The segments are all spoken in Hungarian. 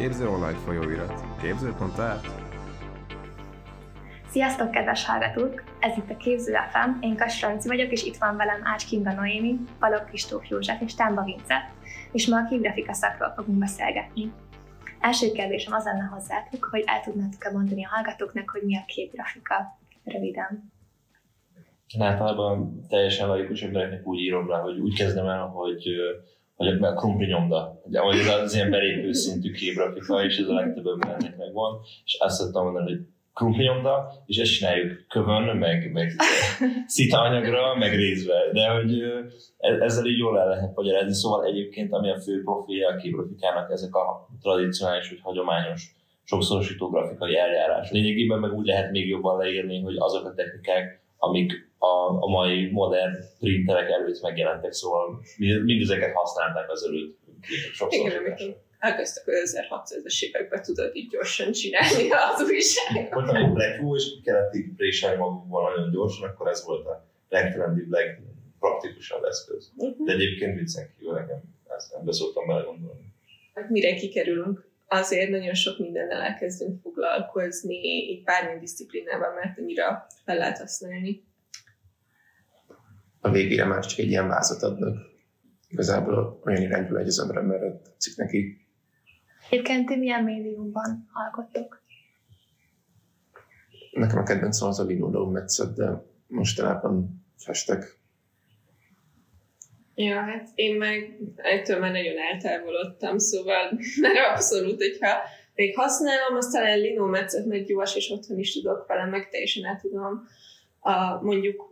Képző online folyóirat. Képző.art Sziasztok, kedves hallgatók! Ez itt a Képző FM, én Kasranci vagyok, és itt van velem Ács Kinga Noémi, Balogh Kristóf József és Támba Vince, és ma a képgrafika szakról fogunk beszélgetni. Első kérdésem az lenne hozzátok, hogy el tudnátok-e mondani a hallgatóknak, hogy mi a képgrafika röviden. Én általában teljesen laikus embereknek úgy írom rá, hogy úgy kezdem el, hogy hogy a krumpli nyomda, ugye, hogy ez az ilyen belépő szintű képgrafika, és ez a legtöbb embernek megvan, és azt szoktam mondani, hogy krumpli nyomda, és ezt csináljuk kövön, meg, meg szita anyagra, meg részve, de hogy e-, ezzel így jól el lehet magyarázni, szóval egyébként ami a fő profilja a képgrafikának, ezek a tradicionális, vagy hagyományos sokszorosító grafikai eljárás. Lényegében meg úgy lehet még jobban leírni, hogy azok a technikák, amik a, a mai modern printerek előtt megjelentek, szóval mindezeket használták az előtt sokszor. Igen, elkezdtek az 1600-es években tudod így gyorsan csinálni az újságot. Voltam egy Black Hole, és kellett így préselni magukból nagyon gyorsan, akkor ez volt a legtrendibb, legpraktikusabb eszköz. Uh-huh. De egyébként viccen kívül nekem ezt nem beszóltam bele gondolni. Hát mire kikerülünk? Azért nagyon sok mindennel elkezdünk foglalkozni, így bármilyen disziplinában, mert annyira fel lehet használni a végére már csak egy ilyen vázat adnak. Igazából olyan irányba megy az ember, mert tetszik neki. Egyébként ti milyen médiumban alkottok? Nekem a kedvencem az a linoleum metszet, de mostanában festek. Ja, hát én meg ettől már nagyon eltávolodtam, szóval mert abszolút, hogyha még használom, azt talán linometszet meg gyors, és otthon is tudok vele, meg teljesen el tudom a, mondjuk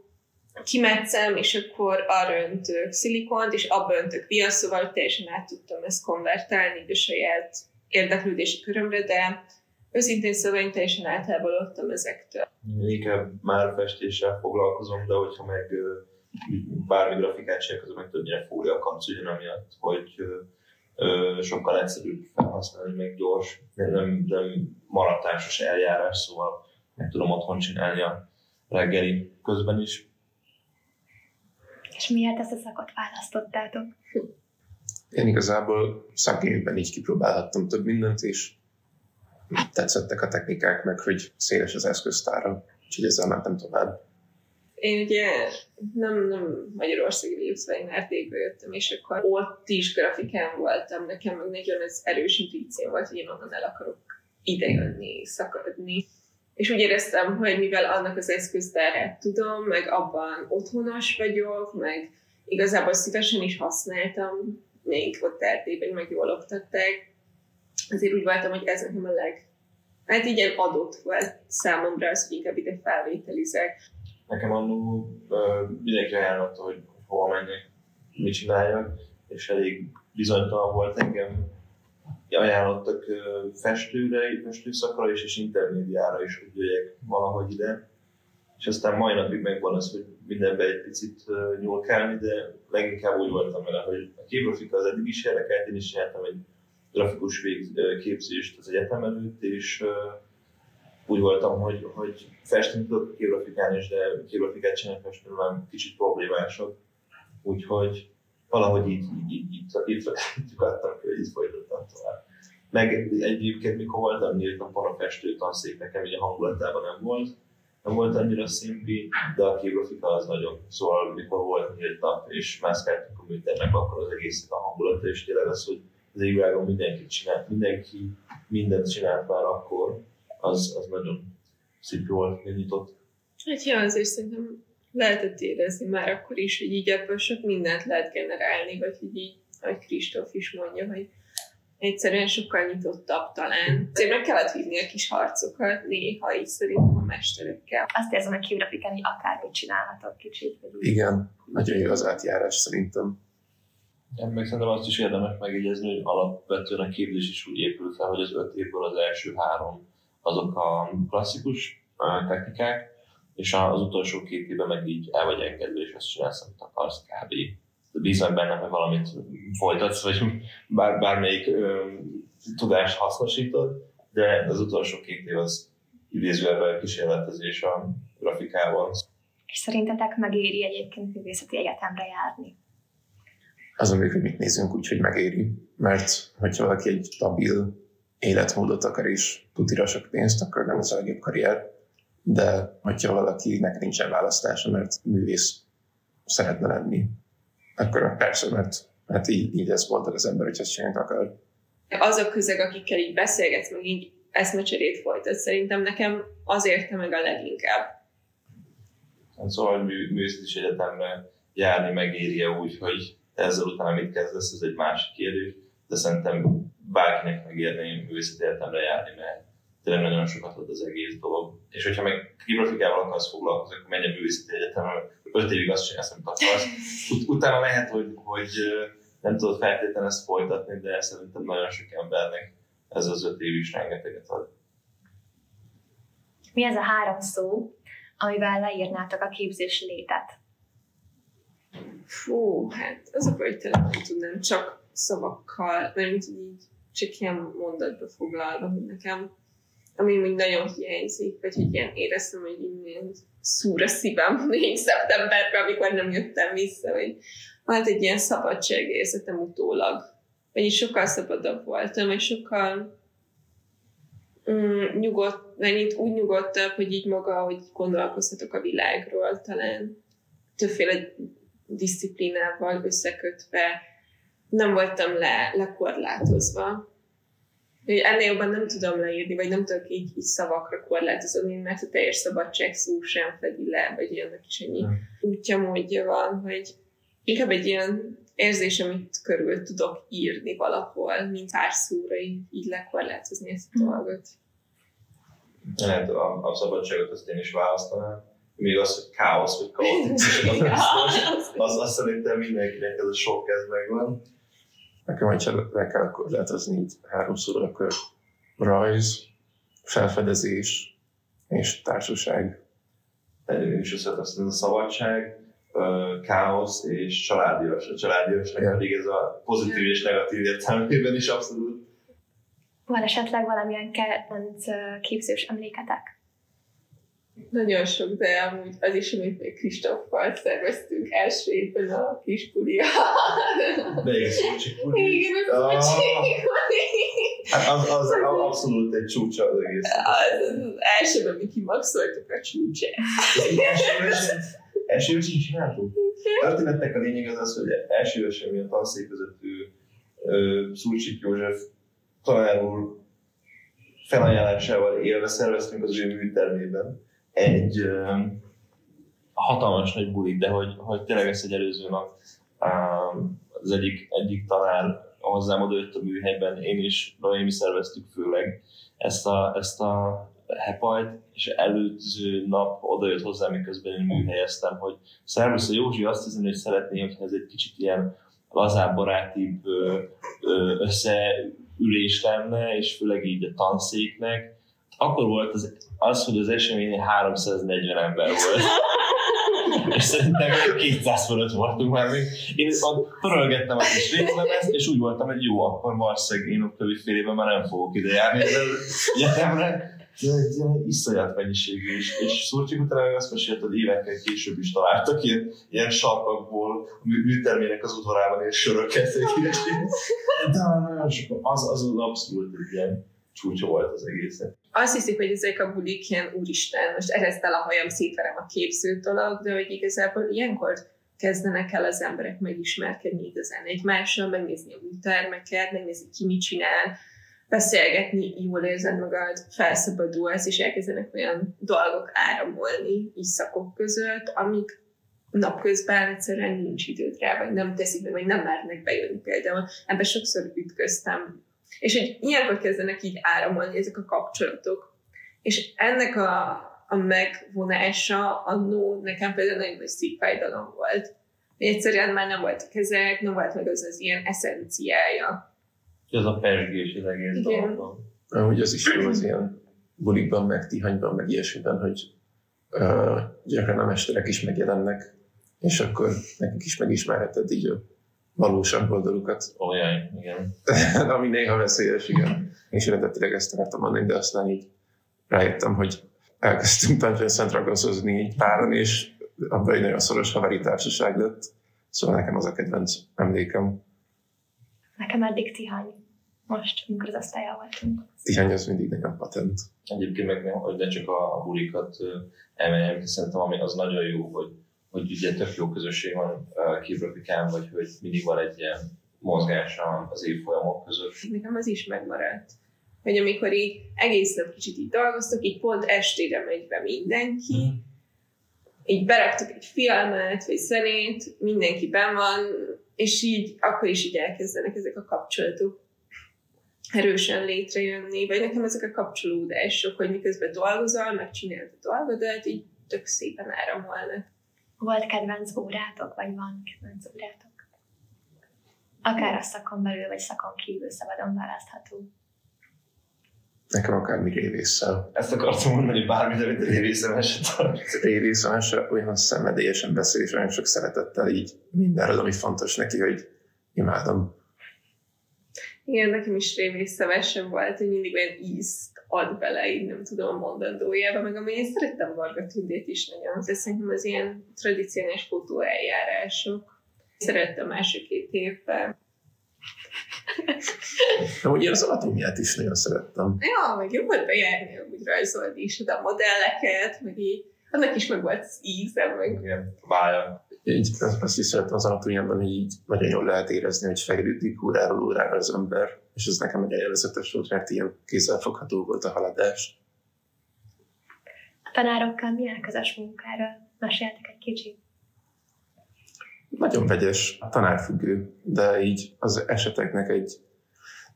kimetszem, és akkor arra öntök szilikont, és abba öntök viasz, szóval teljesen át tudtam ezt konvertálni a saját érdeklődési körömre, de őszintén szóval én teljesen eltávolodtam ezektől. Inkább már festéssel foglalkozom, de hogyha meg bármi grafikát csinálok, az meg többnyire fúrja a kanc amiatt, hogy sokkal egyszerűbb felhasználni, meg gyors, nem, nem maratásos eljárás, szóval meg tudom otthon csinálni a reggeli közben is. És miért ezt a szakot választottátok? Én igazából szakérben így kipróbálhattam több mindent, és tetszettek a technikák, meg hogy széles az eszköztára, úgyhogy ezzel mentem tovább. Én ugye nem, nem Magyarországi én Erdélybe jöttem, és akkor ott is grafikán voltam, nekem meg nagyon ez erős intuíció volt, hogy én onnan el akarok idejönni, szakadni. És úgy éreztem, hogy mivel annak az eszköztárát tudom, meg abban otthonos vagyok, meg igazából szívesen is használtam, még ott Erdélyben, meg jól oktatták, azért úgy voltam, hogy ez nekem a leg... Hát ilyen adott volt számomra az, hogy inkább ide felvételizek. Nekem annól uh, mindenki ajánlotta, hogy hova menjek, mit csináljak, és elég bizonytalan volt engem ajánlottak festőre, festőszakra is, és intermédiára is, hogy jöjjek valahogy ide. És aztán mai napig megvan az, hogy mindenbe egy picit nyúlkálni, de leginkább úgy voltam vele, hogy a képgrafika az eddig is érdekelt, én is csináltam egy grafikus képzést az egyetem előtt, és úgy voltam, hogy, hogy festeni tudok képgrafikán is, de képgrafikát csinálni festeni már kicsit problémásabb. Úgyhogy valahogy így, így, így, így, így, így adtam hogy így. Meg egyébként, mikor voltam nyílt a festő tanszék, nekem így a hangulatában nem volt, nem volt annyira szimpi, de a képgrafika az nagyon. Szóval mikor volt nyílt nap, és mászkáltunk a műternek, akkor az egész a hangulata, és tényleg az, hogy az égvilágon mindenki csinált, mindenki mindent csinált már akkor, az, az nagyon szimpi volt, nyitott. Hát azért szerintem lehetett érezni már akkor is, hogy így ebből sok mindent lehet generálni, vagy hogy így, ahogy Kristóf is mondja, hogy egyszerűen sokkal nyitottabb talán. Azért meg kellett hívni a kis harcokat néha így szerintem a mesterekkel. Azt érzem, hogy kigrafikán, hogy akármit csinálhatok kicsit. Vagy Igen, nagyon jó az átjárás szerintem. Én meg szerintem azt is érdemes megjegyezni, hogy alapvetően a képzés is úgy épül fel, hogy az öt évből az első három azok a klasszikus technikák, és az utolsó két évben meg így el vagy engedve, és azt csinálsz, amit akarsz kb. Bízom benne, hogy valamit folytatsz, vagy bár, bármelyik ö, tudást hasznosítod, de az utolsó két év az idézőjelben kísérletezés a grafikával. És szerintetek megéri egyébként művészeti egyetemre járni? Azon még, hogy mit nézünk úgy, hogy megéri. Mert hogyha valaki egy stabil életmódot akar és tutira sok pénzt, akkor nem az a legjobb karrier. De hogyha valakinek nincsen választása, mert művész szeretne lenni, akkor persze, mert hát így, így ez boldog az ember, hogy ezt csinálni akar. Azok közeg, akikkel így beszélgetsz, meg így eszmecserét folytat, szerintem nekem az érte meg a leginkább. Szóval, hogy mű, művészeti egyetemre járni megéri úgy, hogy ezzel utána mit kezdesz, ez egy másik kérdés, de szerintem bárkinek megérni művészeti egyetemre járni, mert tényleg nagyon sokat ad az egész dolog. És hogyha meg grafikával akarsz foglalkozni, akkor menj a művészeti egyetemre, öt évig azt csinálsz, amit akarsz. Ut- utána lehet, hogy, hogy nem tudod feltétlenül ezt folytatni, de szerintem nagyon sok embernek ez az öt év is rengeteget ad. Mi ez a három szó, amivel leírnátok a képzés létet? Fú, hát azok, hogy tényleg nem tudnám, csak szavakkal, így, így csak ilyen mondatba foglalva, hogy nekem, ami még nagyon hiányzik, vagy hogy ilyen éreztem, hogy így szúr a szívem így szeptemberben, amikor nem jöttem vissza, hogy hát egy ilyen szabadságérzetem utólag. Vagy így sokkal szabadabb voltam, és sokkal mm, nyugodt, mennyit úgy nyugodtabb, hogy így maga, hogy gondolkozhatok a világról, talán többféle disziplinával összekötve, nem voltam le, lekorlátozva. Hogy ennél jobban nem tudom leírni, vagy nem tudok így, így szavakra korlátozni, mert a teljes szabadság szó sem fedi le, vagy ilyenek is ennyi útja, módja van, hogy inkább egy ilyen érzés, amit körül tudok írni valahol, mint pár szóra így, így lekorlátozni ezt a dolgot. Lehet a, a szabadságot azt én is választanám. Még az, hogy káosz vagy kaotikus, az, az, az, az szerintem mindenkinek ez a sok ez megvan. Nekem egy le kell korlátozni így háromszor, akkor rajz, felfedezés és társaság. Én is összeteszem ez a szabadság, káosz és családias. A családiasnak Igen. pedig ez a pozitív és negatív értelmében is abszolút. Van esetleg valamilyen kedvenc képzős emléketek? Nagyon sok, de amúgy az is, amit még Kristóffal szerveztünk első évben a kis bulia. Melyik a szócsik Igen, az Ah. Hát az, az, az abszolút egy csúcsa az egész. az, az elsőben mi kimaxoltuk a csúcsát. Első évesen, is csináltuk. A történetnek a lényeg az az, hogy első évesen mi a tanszékvezető Szúcsik József tanár úr felajánlásával élve szerveztünk az ő műtermében egy hatalmas nagy bulit, de hogy, hogy tényleg ezt egy előző nap az egyik, egyik tanár hozzám odajött a műhelyben, én is, Noémi szerveztük főleg ezt a, ezt a hepajt, és előző nap odajött hozzám, miközben én műhelyeztem, hogy szervusz, a Józsi azt hiszem, hogy szeretné, hogyha ez egy kicsit ilyen lazább, barátibb összeülés lenne, és főleg így a tanszéknek. Akkor volt az, az hogy az eseményen 340 ember volt. és szerintem 200 fölött voltunk már még. Én ott a kis részlemezt, és úgy voltam, hogy jó, akkor valószínűleg én a kövi fél évben már nem fogok ide járni egyetemre. De egy ilyen iszonyat mennyiségű is. És Szurcsik utána meg azt mesélt, hogy évekkel később is találtak ilyen, ilyen sarkakból a mű- műtermének az udvarában és söröket. De nagyon sok, az, az, az abszolút egy ilyen csúcsa volt az egészet. Azt hiszik, hogy ezek a bulik ilyen úristen, most ereszt el a hajam, szétverem a képző dolog, de hogy igazából ilyenkor kezdenek el az emberek megismerkedni igazán egymással, megnézni a műtermeket, megnézni ki mit csinál, beszélgetni, jól érzed magad, felszabadulsz, és elkezdenek olyan dolgok áramolni így szakok között, amik napközben egyszerűen nincs időd rá, vagy nem teszik meg, vagy nem mernek bejönni például. Ebben sokszor ütköztem. És hogy ilyenkor kezdenek így áramolni ezek a kapcsolatok. És ennek a, a megvonása annó nekem például nagyon nagy szívfájdalom volt. Hogy egyszerűen már nem voltak ezek, nem volt meg az az ilyen eszenciája. Ez a pesgés az egész dologban. Amúgy az is jó az ilyen bulikban, meg tihanyban, meg ilyesmiben, hogy uh, gyakran a mesterek is megjelennek, és akkor nekik is megismerheted így a valósabb oldalukat, Olyan, igen. ami néha veszélyes, igen. És eredetileg ezt akartam mondani, de aztán így rájöttem, hogy elkezdtünk Dungeons Dragonszozni így páran, és abban egy nagyon szoros haveri társaság lett. Szóval nekem az a kedvenc emlékem. Nekem eddig Tihany. most, amikor az osztályal voltunk. Tihany az mindig nagyon patent. Egyébként meg, hogy ne csak a bulikat emeljem, hiszen az nagyon jó, hogy, hogy ugye tök jó közösség van ö, képgrafikán, vagy hogy mindig van egy ilyen mozgás az évfolyamok között. Nekem az is megmaradt. Hogy amikor így egész nap kicsit így dolgoztok, így pont estére megy be mindenki, így beraktok egy filmet, vagy zenét, mindenki ben van, és így akkor is így elkezdenek ezek a kapcsolatok erősen létrejönni, vagy nekem ezek a kapcsolódások, hogy miközben dolgozol, megcsinálod a dolgodat, így tök szépen áramolnak. Volt kedvenc órátok, vagy van kedvenc órátok? Akár a szakon belül, vagy szakon kívül szabadon választható. Nekem akármi révésszel. Ezt akartam mondani, bármit, amit a révészem eset Révészem se olyan szenvedélyesen beszél, és olyan sok szeretettel így mindenről, ami fontos neki, hogy imádom. Igen, nekem is révészszemesen volt, hogy mindig olyan ízt ad bele, így nem tudom a mondandójába, meg amúgy én szerettem Varga Tündét is nagyon, de szerintem az ilyen tradicionális fotóeljárások. Szerettem első két évben. De ugye az atomját is nagyon szerettem. Ja, meg jó volt bejárni, úgy rajzolni is a modelleket, meg így, annak is meg volt az íze, meg Igen, válja. Így, azt azt is szeretem az anatómiában, hogy így nagyon jól lehet érezni, hogy fejlődik óráról órára az ember, és ez nekem egy élvezetes volt, mert ilyen kézzelfogható volt a haladás. A tanárokkal milyen közös munkára? Meséltek egy kicsit. Nagyon vegyes, tanárfüggő, de így az eseteknek egy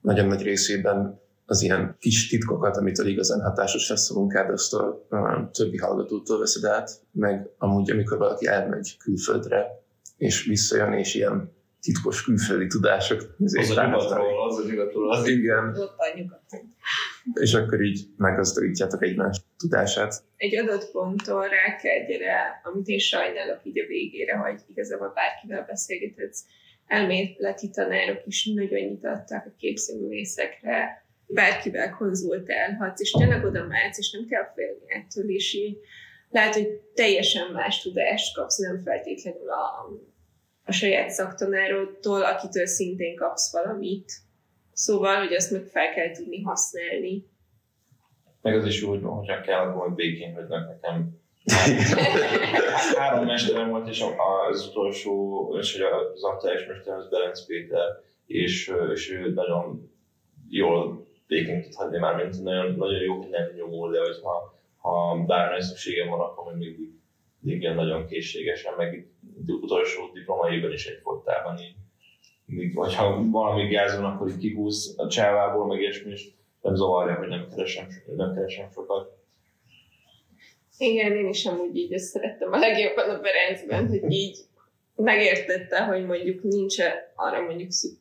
nagyon nagy részében az ilyen kis titkokat, amitől igazán hatásos lesz a munkád, azt a, a többi hallgatótól veszed át, meg amúgy, amikor valaki elmegy külföldre, és visszajön, és ilyen titkos külföldi tudások. Az a nyugatról, az a nyugatról, az Igen, ott a nyugat. és akkor így meggazdagítjátok egymás tudását. Egy adott ponton rá kell gyere, amit én sajnálok így a végére, hogy igazából bárkivel beszélgethetsz. Elméleti tanárok is nagyon nyitottak a képzőművészekre, bárkivel konzultálhatsz, és tényleg oda mehetsz, és nem kell félni ettől, és így lehet, hogy teljesen más tudást kapsz, nem feltétlenül a, a saját szaktanárodtól, akitől szintén kapsz valamit. Szóval, hogy azt meg fel kell tudni használni. Meg az is jó, hogy hogyha kell, akkor meg békén hagynak nekem. Három mesterem volt, és az utolsó, és hogy az aktuális mesterem az Berenc Péter, és, és ő nagyon jól békén tud hagyni már, mint nagyon, nagyon jó, hogy nem nyomul, de hogyha ha bármilyen szükségem van, akkor még mindig, mindig nagyon készségesen, meg utolsó diplomaiban is egyfolytában így. Mindig, hogyha valami gáz van, akkor így kihúz a csávából, meg ilyesmi, és nem zavarja, hogy nem keresem, nem keresem sokat. Igen, én is amúgy így szerettem a legjobban a Berencben, hogy így megértette, hogy mondjuk nincs arra mondjuk szük,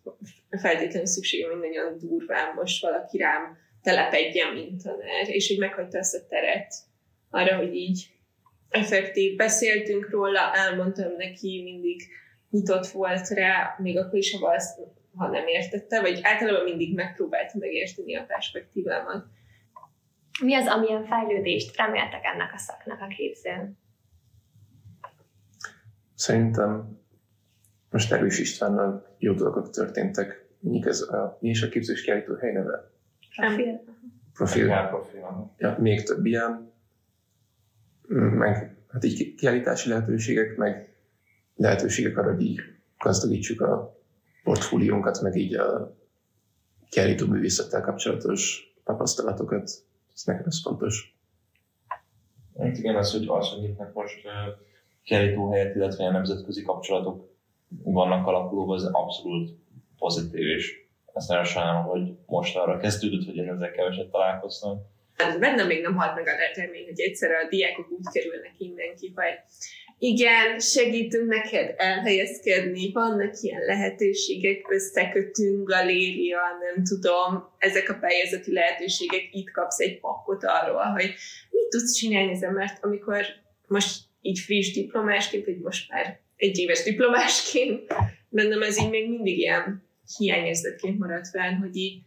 feltétlenül szükségem, hogy nagyon durván most valaki rám telepedjen, mint tanár, és hogy meghagyta ezt a teret arra, hogy így effektív beszéltünk róla, elmondtam neki, mindig nyitott volt rá, még akkor is, ha, azt, ha nem értette, vagy általában mindig megpróbálta megérteni a perspektívámat. Mi az, amilyen fejlődést reméltek ennek a szaknak a képzőn? Szerintem most Erős Istvánnal jó dolgok történtek. Mondjuk ez a, mi is a képzős kiállító hely neve? Profil? Profil. Profil. profil. Ja, még több ilyen, meg hát így ki- kiállítási lehetőségek, meg lehetőségek arra, hogy így gazdagítsuk a portfóliónkat, meg így a kiállító művészettel kapcsolatos tapasztalatokat. Ez nekem ez fontos. Hát igen, az, hogy, az, hogy nyitnak most kiállítóhelyet, illetve ilyen nemzetközi kapcsolatok vannak alakulóban, az abszolút pozitív, és ezt nagyon sajnálom, hogy most arra kezdődött, hogy én ezzel keveset találkoztam. Hát bennem még nem halt meg a remény, hogy egyszerre a diákok úgy kerülnek mindenki, hogy igen, segítünk neked elhelyezkedni, vannak ilyen lehetőségek, összekötünk, galéria, nem tudom, ezek a pályázati lehetőségek, itt kapsz egy pakkot arról, hogy mit tudsz csinálni ezen, mert amikor most így friss diplomásként, vagy most már egy éves diplomásként, bennem ez így még mindig ilyen hiányérzetként maradt fel, hogy így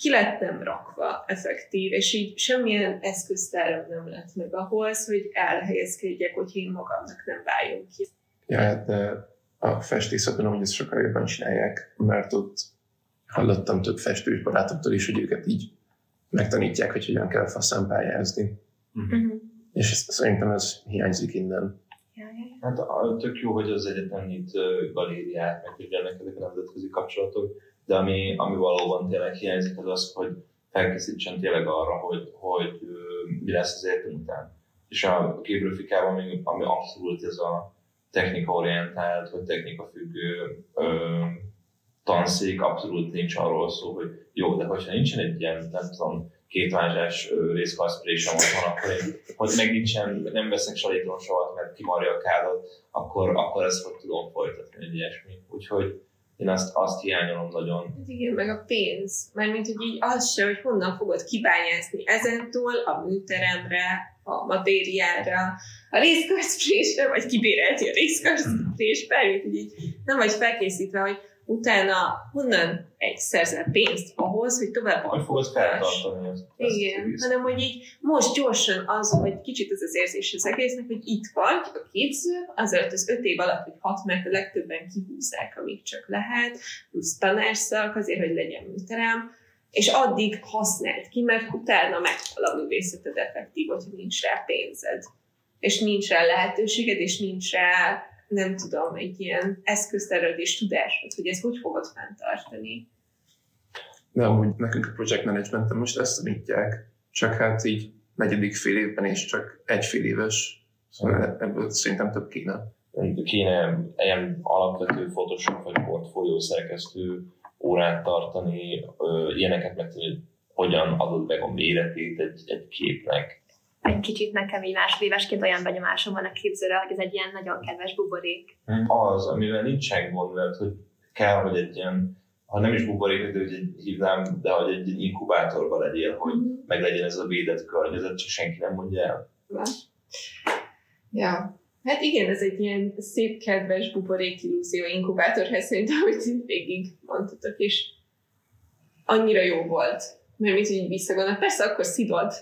ki lettem rakva effektív, és így semmilyen eszköztáram nem lett meg ahhoz, hogy elhelyezkedjek, hogy én magamnak nem váljon ki. Ja, hát de a festészetben amúgy ezt sokkal jobban csinálják, mert ott hallottam több festős barátoktól is, hogy őket így megtanítják, hogy hogyan kell faszán pályázni. Uh-huh. És ez, szerintem ez hiányzik innen. Hát tök jó, hogy az egyetem nyit ö, galériát, meg ennek ezek a nemzetközi kapcsolatok, de ami, ami valóban tényleg hiányzik, az az, hogy felkészítsen tényleg arra, hogy, hogy mi lesz az egyetem után. És a képgrafikában még, ami abszolút ez a technikaorientált, vagy technikafüggő ö, tanszék, abszolút nincs arról szó, hogy jó, de hogyha nincsen egy ilyen, nem tudom, kétvázsás részkarszprésem otthon, akkor én, hogy meg nincsen, nem veszek salétromsavat, mert kimarja a kádat, akkor, akkor ezt hogy tudom folytatni, egy ilyesmi. Úgyhogy én azt, azt hiányolom nagyon. Hát igen, meg a pénz. Mármint, hogy így az se, hogy honnan fogod kibányászni ezentúl a műteremre, a matériára, a részkarszprésre, vagy kibérelti a részkarszprés, bármit, hogy így nem vagy felkészítve, hogy utána honnan egy szerzel pénzt ahhoz, hogy tovább Hogy fogod feltartani ezt? ezt Igen, egészet? hanem hogy így most gyorsan az, hogy kicsit az az érzés az egésznek, hogy itt vagy a képző, azért az öt év alatt, hogy hat, mert a legtöbben kihúzzák, amíg csak lehet, plusz tanárszak, azért, hogy legyen műterem, és addig használd ki, mert utána meghal a művészeted effektív, hogyha nincs rá pénzed. És nincs rá lehetőséged, és nincs rá, nem tudom, egy ilyen eszköztered és tudásod, hogy ezt hogy fogod fenntartani. De amúgy nekünk a project managementen most ezt tanítják, csak hát így negyedik fél évben és csak egy fél éves, szóval ebből szerintem több kéne. kéne ilyen alapvető Photoshop vagy portfólió szerkesztő órát tartani, ö, ilyeneket megtenni, hogy hogyan adod meg a méretét egy, egy képnek. Egy kicsit nekem így másodévesként olyan benyomásom van a képzőre, hogy ez egy ilyen nagyon kedves buborék. Az, amivel nincsen gond, mert hogy kell, hogy egy ilyen, ha nem is buborék, de hogy hívnám, de hogy egy inkubátorban legyél, hogy meg legyen ez a védett környezet, csak senki nem mondja el. Ja. Hát igen, ez egy ilyen szép, kedves buborék illúzió inkubátorhez szerintem, amit végig mondtatok, és annyira jó volt. Mert mit így visszagondolok, persze akkor szidod,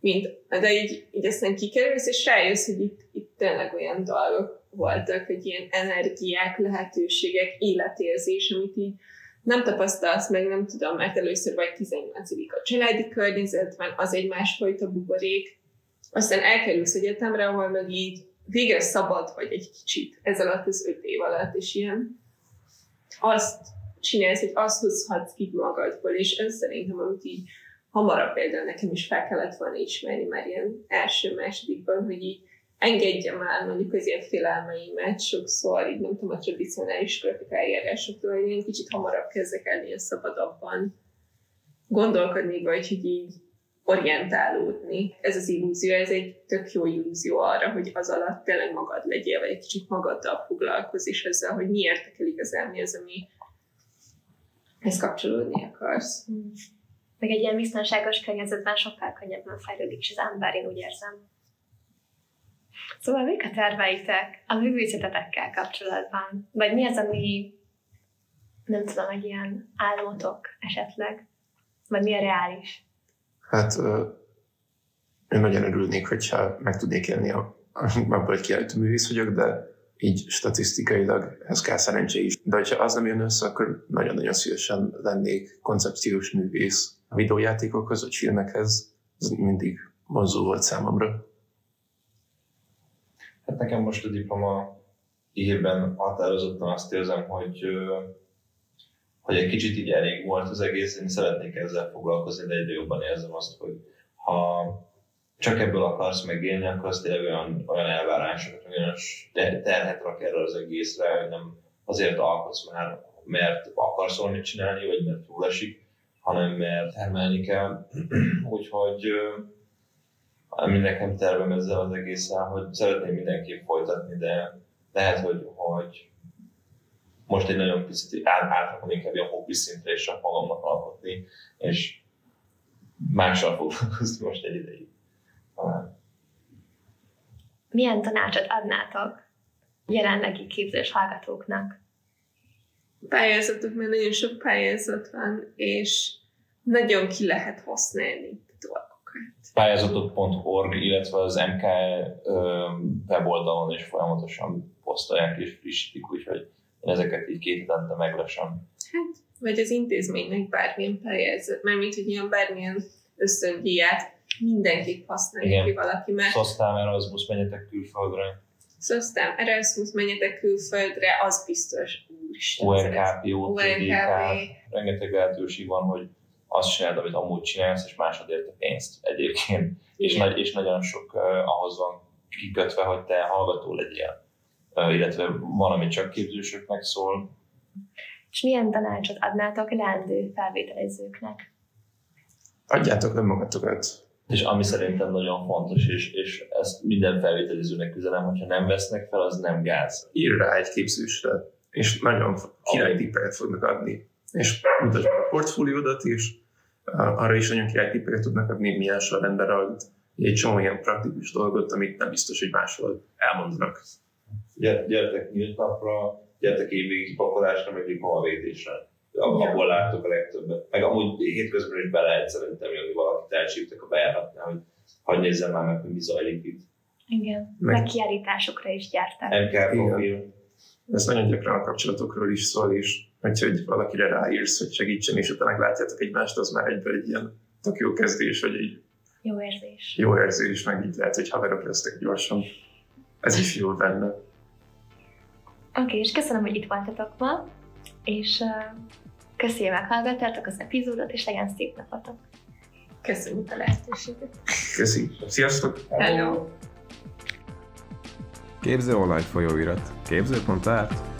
mint, de így, így aztán kikerülsz, és rájössz, hogy itt, itt tényleg olyan dolgok voltak, hogy ilyen energiák, lehetőségek, életérzés, amit így nem tapasztalsz meg, nem tudom, mert először vagy 18 a családi környezetben, az egy másfajta buborék, aztán elkerülsz egyetemre, ahol meg így végre szabad vagy egy kicsit ez alatt az öt év alatt, és ilyen azt csinálsz, hogy azt hozhatsz ki magadból, és ez szerintem, amit így hamarabb például nekem is fel kellett volna ismerni már ilyen első-másodikban, hogy így engedjem el mondjuk az ilyen félelmeimet sokszor, így nem tudom, a tradicionális grafikai eljárásoktól, hogy én kicsit hamarabb kezdek el ilyen szabadabban gondolkodni, vagy hogy így orientálódni. Ez az illúzió, ez egy tök jó illúzió arra, hogy az alatt tényleg magad legyél, vagy egy kicsit magaddal foglalkozz, és ezzel, hogy mi érdekel igazán, mi az, ami ezt kapcsolódni akarsz. Meg egy ilyen biztonságos környezetben sokkal könnyebben fejlődik is az ember, én úgy érzem. Szóval mik a terveitek a művészetetekkel kapcsolatban? Vagy mi az, ami nem tudom, egy ilyen álmotok esetleg? Vagy mi a reális? Hát én nagyon örülnék, hogyha meg tudnék élni a, abból, hogy kiállító művész vagyok, de így statisztikailag ez kell szerencsé is. De hogyha az nem jön össze, akkor nagyon-nagyon szívesen lennék koncepciós művész a videójátékokhoz, vagy filmekhez. Ez mindig vonzó volt számomra. Hát nekem most a diploma évben határozottan azt érzem, hogy, hogy egy kicsit így elég volt az egész, én szeretnék ezzel foglalkozni, de egyre jobban érzem azt, hogy ha csak ebből akarsz megélni, akkor az tényleg olyan, olyan elvárásokat, olyan te- terhet rak erre az egészre, hogy nem azért alkotsz már, mert akarsz valamit csinálni, vagy mert jól esik, hanem mert termelni kell. Úgyhogy ami nekem tervem ezzel az egésszel, hogy szeretném mindenképp folytatni, de lehet, hogy, hogy most egy nagyon picit át, átrakom inkább ilyen hobbi szintre, és csak magamnak alkotni, és mással foglalkozni most egy ideig. Talán. Milyen tanácsot adnátok jelenlegi képzős hallgatóknak? Pályázatok, mert nagyon sok pályázat van, és nagyon ki lehet használni a dolgokat. Pályázatok.org, illetve az MK weboldalon is folyamatosan posztolják és frissítik, úgyhogy én ezeket így két hetente meglesem. Hát vagy az intézménynek bármilyen pályázat, mert mint hogy ilyen bármilyen ösztöndíját mindenképp használja ki valaki, mert Szoztál Erasmus, menjetek külföldre. Szóval Erasmus menjetek külföldre, az biztos. Úristen, UNKP, OTDK, UNKP. rengeteg lehetőség van, hogy azt csináld, amit amúgy csinálsz, és másod érte pénzt egyébként. És, Igen. nagy, és nagyon sok uh, ahhoz van kikötve, hogy te hallgató legyél. Uh, illetve van, ami csak képzősöknek szól. És milyen tanácsot adnátok leendő felvételezőknek? Adjátok önmagatokat. És ami szerintem nagyon fontos, és, és ezt minden felvételizőnek üzenem, hogyha nem vesznek fel, az nem gáz. Ír rá egy képzősre, és nagyon király tippeket fognak adni. És mutasd a portfóliódat is, uh, arra is nagyon király tippeket tudnak adni, milyen sorrendben ragd egy csomó ilyen praktikus dolgot, amit nem biztos, hogy máshol elmondanak. Gyertek nyílt napra, gyertek évvégi pakolásra, meg diplomavédésre. Ab- Ja. Abból láttok a legtöbbet. Meg amúgy hétközben is be lehet szerintem jönni valakit elcsíptek a bejáratnál, hogy hagyj nézzem már meg, hogy mi zajlik itt. Igen. Meg- Meg, kiállításokra is gyárták. MK profil. Ez nagyon gyakran a kapcsolatokról is szól, és hogy valakire ráírsz, hogy segítsen, és utána meglátjátok egymást, az már egyből egy ilyen tök jó kezdés, vagy egy Jó érzés. jó érzés, meg így lehet, hogy haverok lesztek gyorsan. Ez is jó benne. Oké, okay, és köszönöm, hogy itt voltatok ma, és uh, köszi, hogy meghallgattátok az epizódot, és legyen szép napotok. Köszönjük a lehetőséget. Köszi. Sziasztok! Hello! Képző online folyóirat. Képző.art